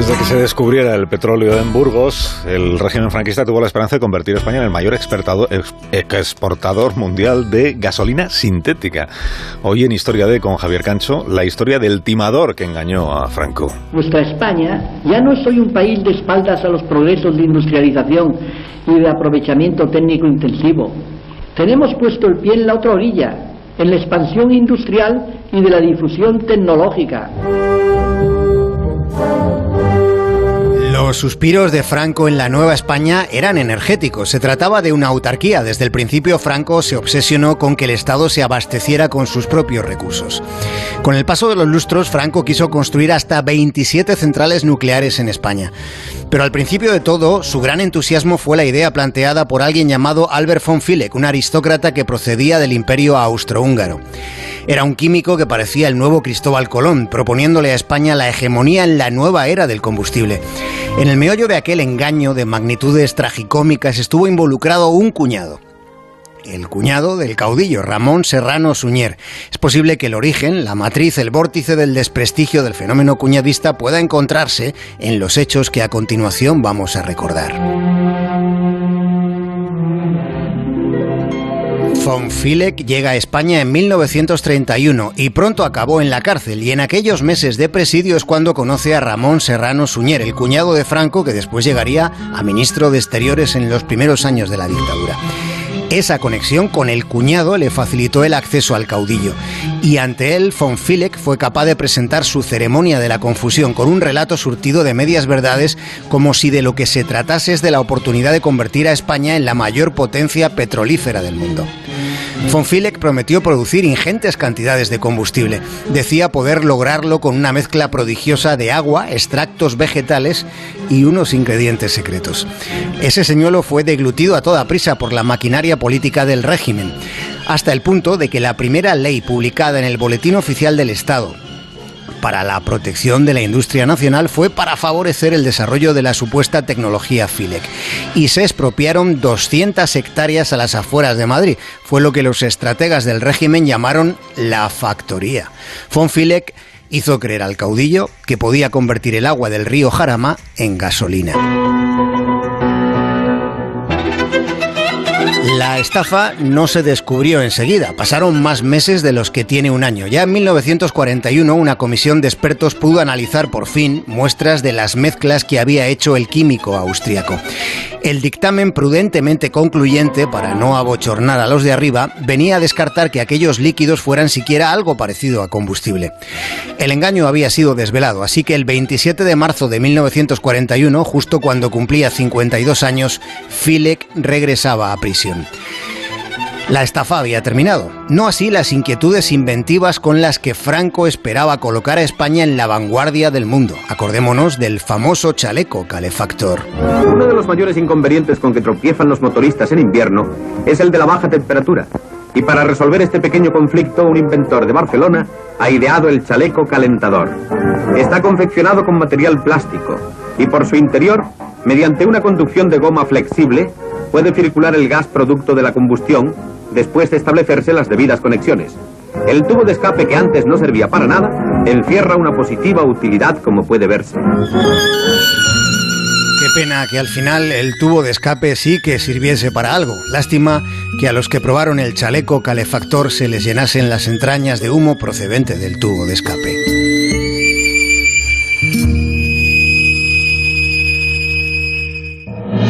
Desde que se descubriera el petróleo en Burgos, el régimen franquista tuvo la esperanza de convertir a España en el mayor exportador mundial de gasolina sintética. Hoy en Historia de con Javier Cancho, la historia del timador que engañó a Franco. Nuestra España ya no soy un país de espaldas a los progresos de industrialización y de aprovechamiento técnico intensivo. Tenemos puesto el pie en la otra orilla, en la expansión industrial y de la difusión tecnológica. Los suspiros de Franco en la Nueva España eran energéticos. Se trataba de una autarquía. Desde el principio Franco se obsesionó con que el Estado se abasteciera con sus propios recursos. Con el paso de los lustros, Franco quiso construir hasta 27 centrales nucleares en España. Pero al principio de todo, su gran entusiasmo fue la idea planteada por alguien llamado Albert von Philek, un aristócrata que procedía del imperio austrohúngaro. Era un químico que parecía el nuevo Cristóbal Colón, proponiéndole a España la hegemonía en la nueva era del combustible. En el meollo de aquel engaño de magnitudes tragicómicas estuvo involucrado un cuñado el cuñado del caudillo Ramón Serrano Suñer. Es posible que el origen, la matriz, el vórtice del desprestigio del fenómeno cuñadista pueda encontrarse en los hechos que a continuación vamos a recordar. Von llega a España en 1931 y pronto acabó en la cárcel y en aquellos meses de presidio es cuando conoce a Ramón Serrano Suñer, el cuñado de Franco que después llegaría a ministro de Exteriores en los primeros años de la dictadura. Esa conexión con el cuñado le facilitó el acceso al caudillo y ante él von Philek fue capaz de presentar su ceremonia de la confusión con un relato surtido de medias verdades como si de lo que se tratase es de la oportunidad de convertir a España en la mayor potencia petrolífera del mundo. Von Philek prometió producir ingentes cantidades de combustible. Decía poder lograrlo con una mezcla prodigiosa de agua, extractos vegetales y unos ingredientes secretos. Ese señuelo fue deglutido a toda prisa por la maquinaria política del régimen, hasta el punto de que la primera ley publicada en el Boletín Oficial del Estado, para la protección de la industria nacional fue para favorecer el desarrollo de la supuesta tecnología FILEC. Y se expropiaron 200 hectáreas a las afueras de Madrid. Fue lo que los estrategas del régimen llamaron la factoría. Von FILEC hizo creer al caudillo que podía convertir el agua del río Jarama en gasolina. La estafa no se descubrió enseguida, pasaron más meses de los que tiene un año. Ya en 1941 una comisión de expertos pudo analizar por fin muestras de las mezclas que había hecho el químico austriaco. El dictamen prudentemente concluyente, para no abochornar a los de arriba, venía a descartar que aquellos líquidos fueran siquiera algo parecido a combustible. El engaño había sido desvelado, así que el 27 de marzo de 1941, justo cuando cumplía 52 años, Filek regresaba a prisión. La estafa había terminado, no así las inquietudes inventivas con las que Franco esperaba colocar a España en la vanguardia del mundo. Acordémonos del famoso chaleco calefactor. Uno de los mayores inconvenientes con que tropiezan los motoristas en invierno es el de la baja temperatura. Y para resolver este pequeño conflicto, un inventor de Barcelona ha ideado el chaleco calentador. Está confeccionado con material plástico y por su interior, mediante una conducción de goma flexible, puede circular el gas producto de la combustión después de establecerse las debidas conexiones. El tubo de escape que antes no servía para nada encierra una positiva utilidad como puede verse. Qué pena que al final el tubo de escape sí que sirviese para algo. Lástima que a los que probaron el chaleco calefactor se les llenasen las entrañas de humo procedente del tubo de escape.